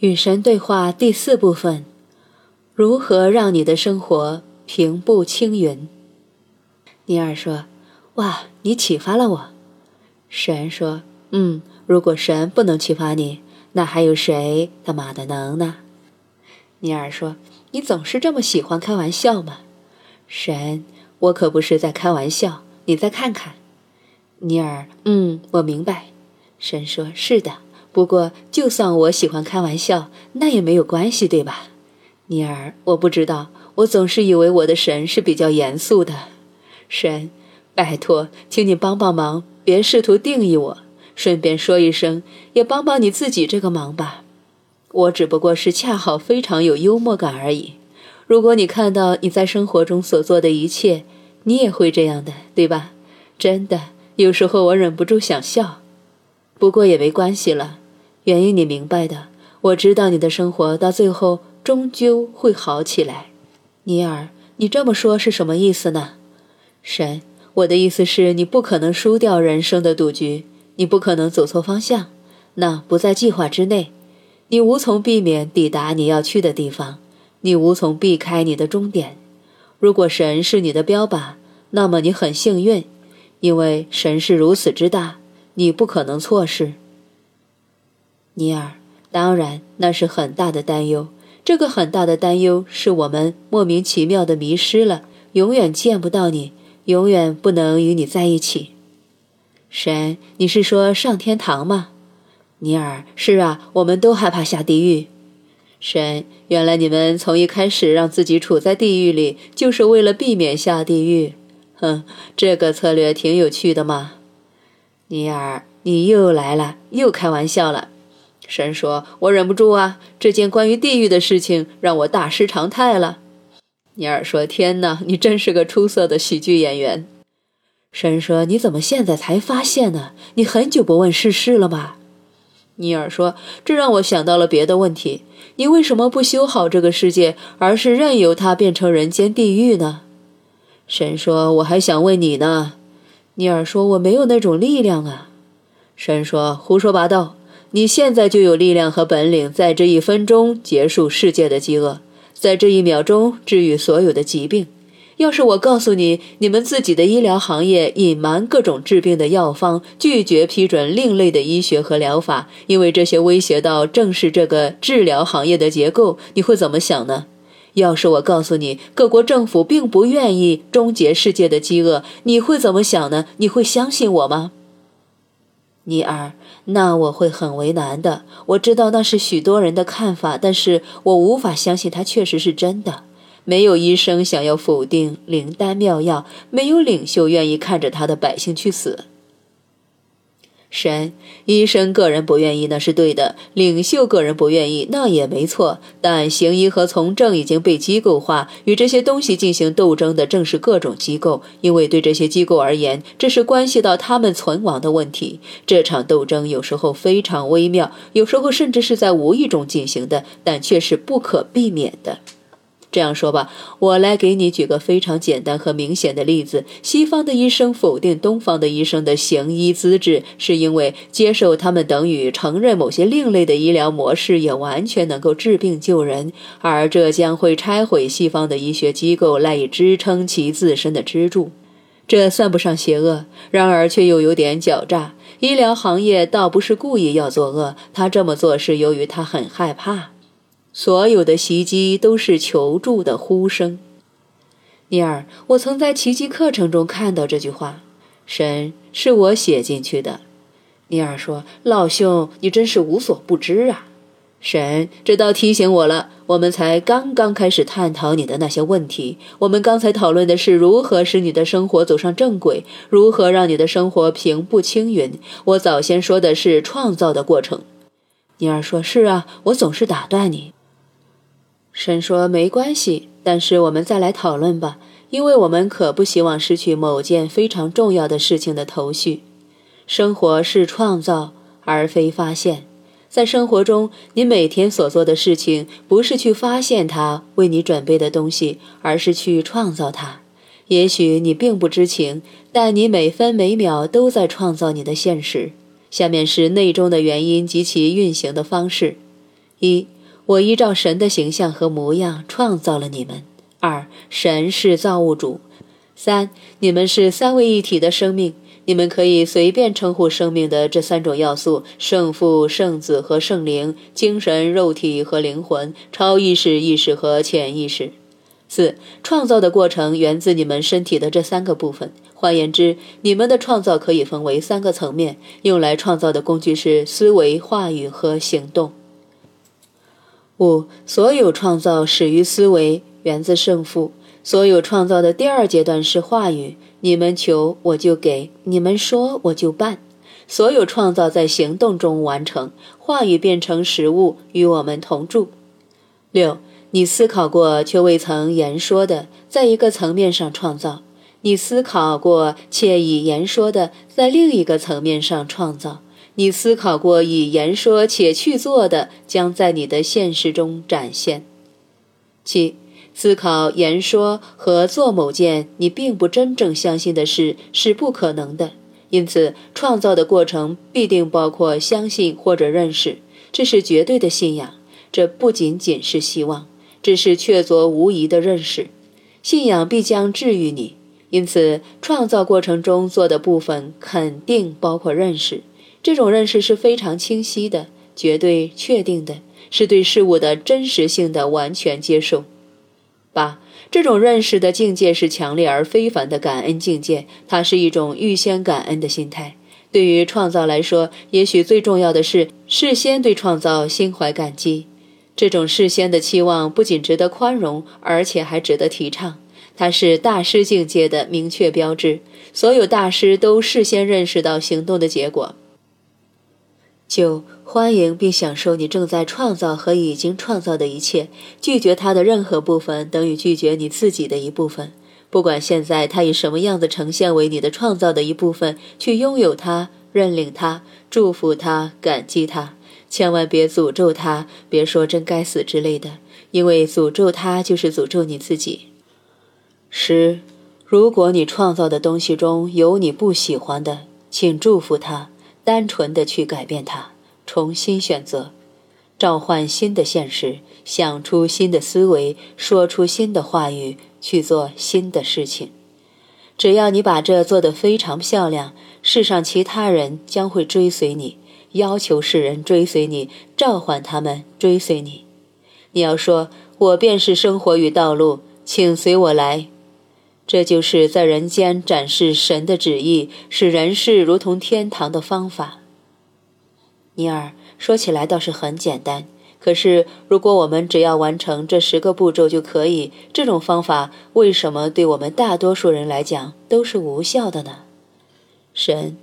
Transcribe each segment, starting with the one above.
与神对话第四部分：如何让你的生活平步青云？尼尔说：“哇，你启发了我。”神说：“嗯，如果神不能启发你，那还有谁他妈的能呢？”尼尔说：“你总是这么喜欢开玩笑嘛。”神：“我可不是在开玩笑，你再看看。”尼尔：“嗯，我明白。”神说：“是的。”不过，就算我喜欢开玩笑，那也没有关系，对吧，尼尔？我不知道，我总是以为我的神是比较严肃的。神，拜托，请你帮帮忙，别试图定义我。顺便说一声，也帮帮你自己这个忙吧。我只不过是恰好非常有幽默感而已。如果你看到你在生活中所做的一切，你也会这样的，对吧？真的，有时候我忍不住想笑。不过也没关系了，原因你明白的。我知道你的生活到最后终究会好起来，尼尔。你这么说是什么意思呢？神，我的意思是你不可能输掉人生的赌局，你不可能走错方向，那不在计划之内，你无从避免抵达你要去的地方，你无从避开你的终点。如果神是你的标靶，那么你很幸运，因为神是如此之大。你不可能错失，尼尔。当然，那是很大的担忧。这个很大的担忧是我们莫名其妙的迷失了，永远见不到你，永远不能与你在一起。神，你是说上天堂吗？尼尔，是啊，我们都害怕下地狱。神，原来你们从一开始让自己处在地狱里，就是为了避免下地狱。哼，这个策略挺有趣的嘛。尼尔，你又来了，又开玩笑了。神说：“我忍不住啊，这件关于地狱的事情让我大失常态了。”尼尔说：“天哪，你真是个出色的喜剧演员。”神说：“你怎么现在才发现呢？你很久不问世事了吧？”尼尔说：“这让我想到了别的问题。你为什么不修好这个世界，而是任由它变成人间地狱呢？”神说：“我还想问你呢。”尼尔说：“我没有那种力量啊。”神说：“胡说八道！你现在就有力量和本领，在这一分钟结束世界的饥饿，在这一秒钟治愈所有的疾病。要是我告诉你，你们自己的医疗行业隐瞒各种治病的药方，拒绝批准另类的医学和疗法，因为这些威胁到正是这个治疗行业的结构，你会怎么想呢？”要是我告诉你，各国政府并不愿意终结世界的饥饿，你会怎么想呢？你会相信我吗，尼尔？那我会很为难的。我知道那是许多人的看法，但是我无法相信它确实是真的。没有医生想要否定灵丹妙药，没有领袖愿意看着他的百姓去死。神，医生个人不愿意，那是对的；领袖个人不愿意，那也没错。但行医和从政已经被机构化，与这些东西进行斗争的正是各种机构，因为对这些机构而言，这是关系到他们存亡的问题。这场斗争有时候非常微妙，有时候甚至是在无意中进行的，但却是不可避免的。这样说吧，我来给你举个非常简单和明显的例子：西方的医生否定东方的医生的行医资质，是因为接受他们等于承认某些另类的医疗模式也完全能够治病救人，而这将会拆毁西方的医学机构赖以支撑其自身的支柱。这算不上邪恶，然而却又有点狡诈。医疗行业倒不是故意要作恶，他这么做是由于他很害怕。所有的袭击都是求助的呼声，尼尔。我曾在奇迹课程中看到这句话，神是我写进去的。尼尔说：“老兄，你真是无所不知啊！”神，这倒提醒我了，我们才刚刚开始探讨你的那些问题。我们刚才讨论的是如何使你的生活走上正轨，如何让你的生活平步青云。我早先说的是创造的过程。尼尔说：“是啊，我总是打断你。”神说：“没关系，但是我们再来讨论吧，因为我们可不希望失去某件非常重要的事情的头绪。生活是创造，而非发现。在生活中，你每天所做的事情不是去发现它为你准备的东西，而是去创造它。也许你并不知情，但你每分每秒都在创造你的现实。下面是内中的原因及其运行的方式。”一，我依照神的形象和模样创造了你们；二，神是造物主；三，你们是三位一体的生命。你们可以随便称呼生命的这三种要素：圣父、圣子和圣灵，精神、肉体和灵魂，超意识、意识和潜意识。四、创造的过程源自你们身体的这三个部分。换言之，你们的创造可以分为三个层面。用来创造的工具是思维、话语和行动。五、所有创造始于思维，源自胜负。所有创造的第二阶段是话语。你们求我就给，你们说我就办。所有创造在行动中完成，话语变成实物与我们同住。六，你思考过却未曾言说的，在一个层面上创造；你思考过且已言说的，在另一个层面上创造；你思考过以言说且去做的，将在你的现实中展现。七。思考、言说和做某件你并不真正相信的事是不可能的，因此创造的过程必定包括相信或者认识，这是绝对的信仰。这不仅仅是希望，这是确凿无疑的认识。信仰必将治愈你，因此创造过程中做的部分肯定包括认识。这种认识是非常清晰的、绝对确定的，是对事物的真实性的完全接受。八，这种认识的境界是强烈而非凡的感恩境界，它是一种预先感恩的心态。对于创造来说，也许最重要的是事先对创造心怀感激。这种事先的期望不仅值得宽容，而且还值得提倡。它是大师境界的明确标志。所有大师都事先认识到行动的结果。九，欢迎并享受你正在创造和已经创造的一切。拒绝它的任何部分，等于拒绝你自己的一部分。不管现在它以什么样子呈现为你的创造的一部分，去拥有它，认领它，祝福它，感激它。千万别诅咒它，别说“真该死”之类的，因为诅咒它就是诅咒你自己。十，如果你创造的东西中有你不喜欢的，请祝福它。单纯的去改变它，重新选择，召唤新的现实，想出新的思维，说出新的话语，去做新的事情。只要你把这做得非常漂亮，世上其他人将会追随你，要求世人追随你，召唤他们追随你。你要说：“我便是生活与道路，请随我来。”这就是在人间展示神的旨意，使人世如同天堂的方法。尼尔说起来倒是很简单，可是如果我们只要完成这十个步骤就可以，这种方法为什么对我们大多数人来讲都是无效的呢？神，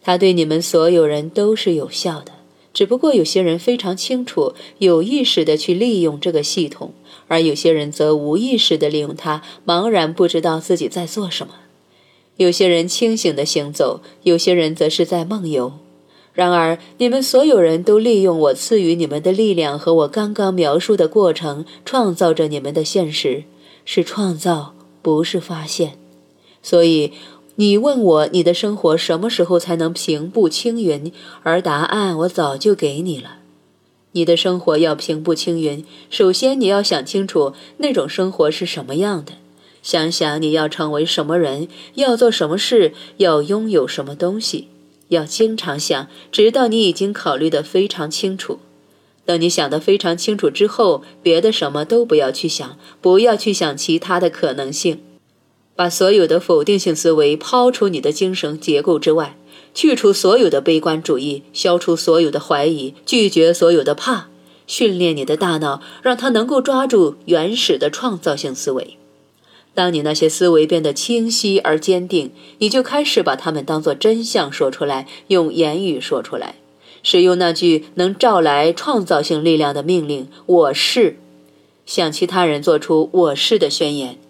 他对你们所有人都是有效的，只不过有些人非常清楚，有意识的去利用这个系统。而有些人则无意识地利用它，茫然不知道自己在做什么；有些人清醒地行走，有些人则是在梦游。然而，你们所有人都利用我赐予你们的力量和我刚刚描述的过程，创造着你们的现实，是创造，不是发现。所以，你问我你的生活什么时候才能平步青云，而答案我早就给你了。你的生活要平步青云，首先你要想清楚那种生活是什么样的，想想你要成为什么人，要做什么事，要拥有什么东西，要经常想，直到你已经考虑得非常清楚。等你想得非常清楚之后，别的什么都不要去想，不要去想其他的可能性，把所有的否定性思维抛出你的精神结构之外。去除所有的悲观主义，消除所有的怀疑，拒绝所有的怕，训练你的大脑，让它能够抓住原始的创造性思维。当你那些思维变得清晰而坚定，你就开始把它们当作真相说出来，用言语说出来，使用那句能召来创造性力量的命令：“我是。”向其他人做出“我是”的宣言。“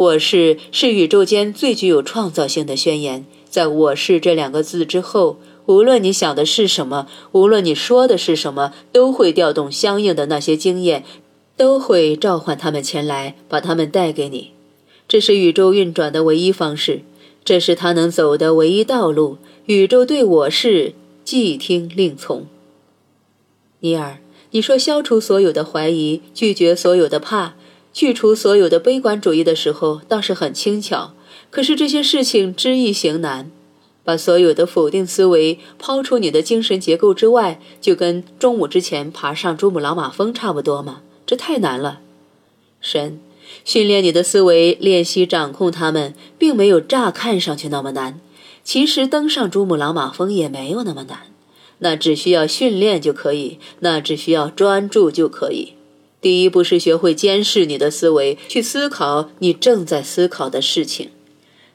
我是”是宇宙间最具有创造性的宣言。在我是这两个字之后，无论你想的是什么，无论你说的是什么，都会调动相应的那些经验，都会召唤他们前来，把他们带给你。这是宇宙运转的唯一方式，这是他能走的唯一道路。宇宙对我是既听令从。尼尔，你说消除所有的怀疑，拒绝所有的怕，去除所有的悲观主义的时候，倒是很轻巧。可是这些事情知易行难。把所有的否定思维抛出你的精神结构之外，就跟中午之前爬上珠穆朗玛峰差不多吗？这太难了。神，训练你的思维，练习掌控它们，并没有乍看上去那么难。其实登上珠穆朗玛峰也没有那么难，那只需要训练就可以，那只需要专注就可以。第一步是学会监视你的思维，去思考你正在思考的事情。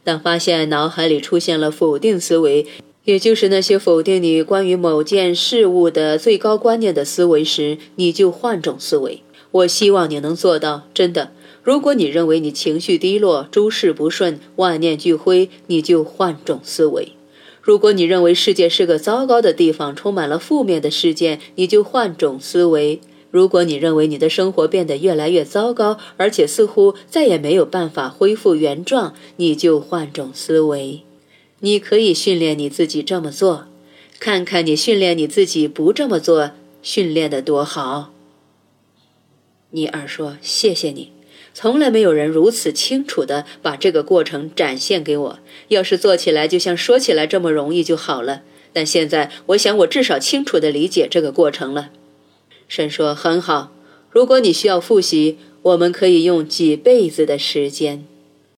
当发现脑海里出现了否定思维，也就是那些否定你关于某件事物的最高观念的思维时，你就换种思维。我希望你能做到，真的。如果你认为你情绪低落、诸事不顺、万念俱灰，你就换种思维；如果你认为世界是个糟糕的地方，充满了负面的事件，你就换种思维。如果你认为你的生活变得越来越糟糕，而且似乎再也没有办法恢复原状，你就换种思维。你可以训练你自己这么做，看看你训练你自己不这么做，训练得多好。尼尔说：“谢谢你，从来没有人如此清楚地把这个过程展现给我。要是做起来就像说起来这么容易就好了。但现在，我想我至少清楚地理解这个过程了。”神说：“很好，如果你需要复习，我们可以用几辈子的时间。”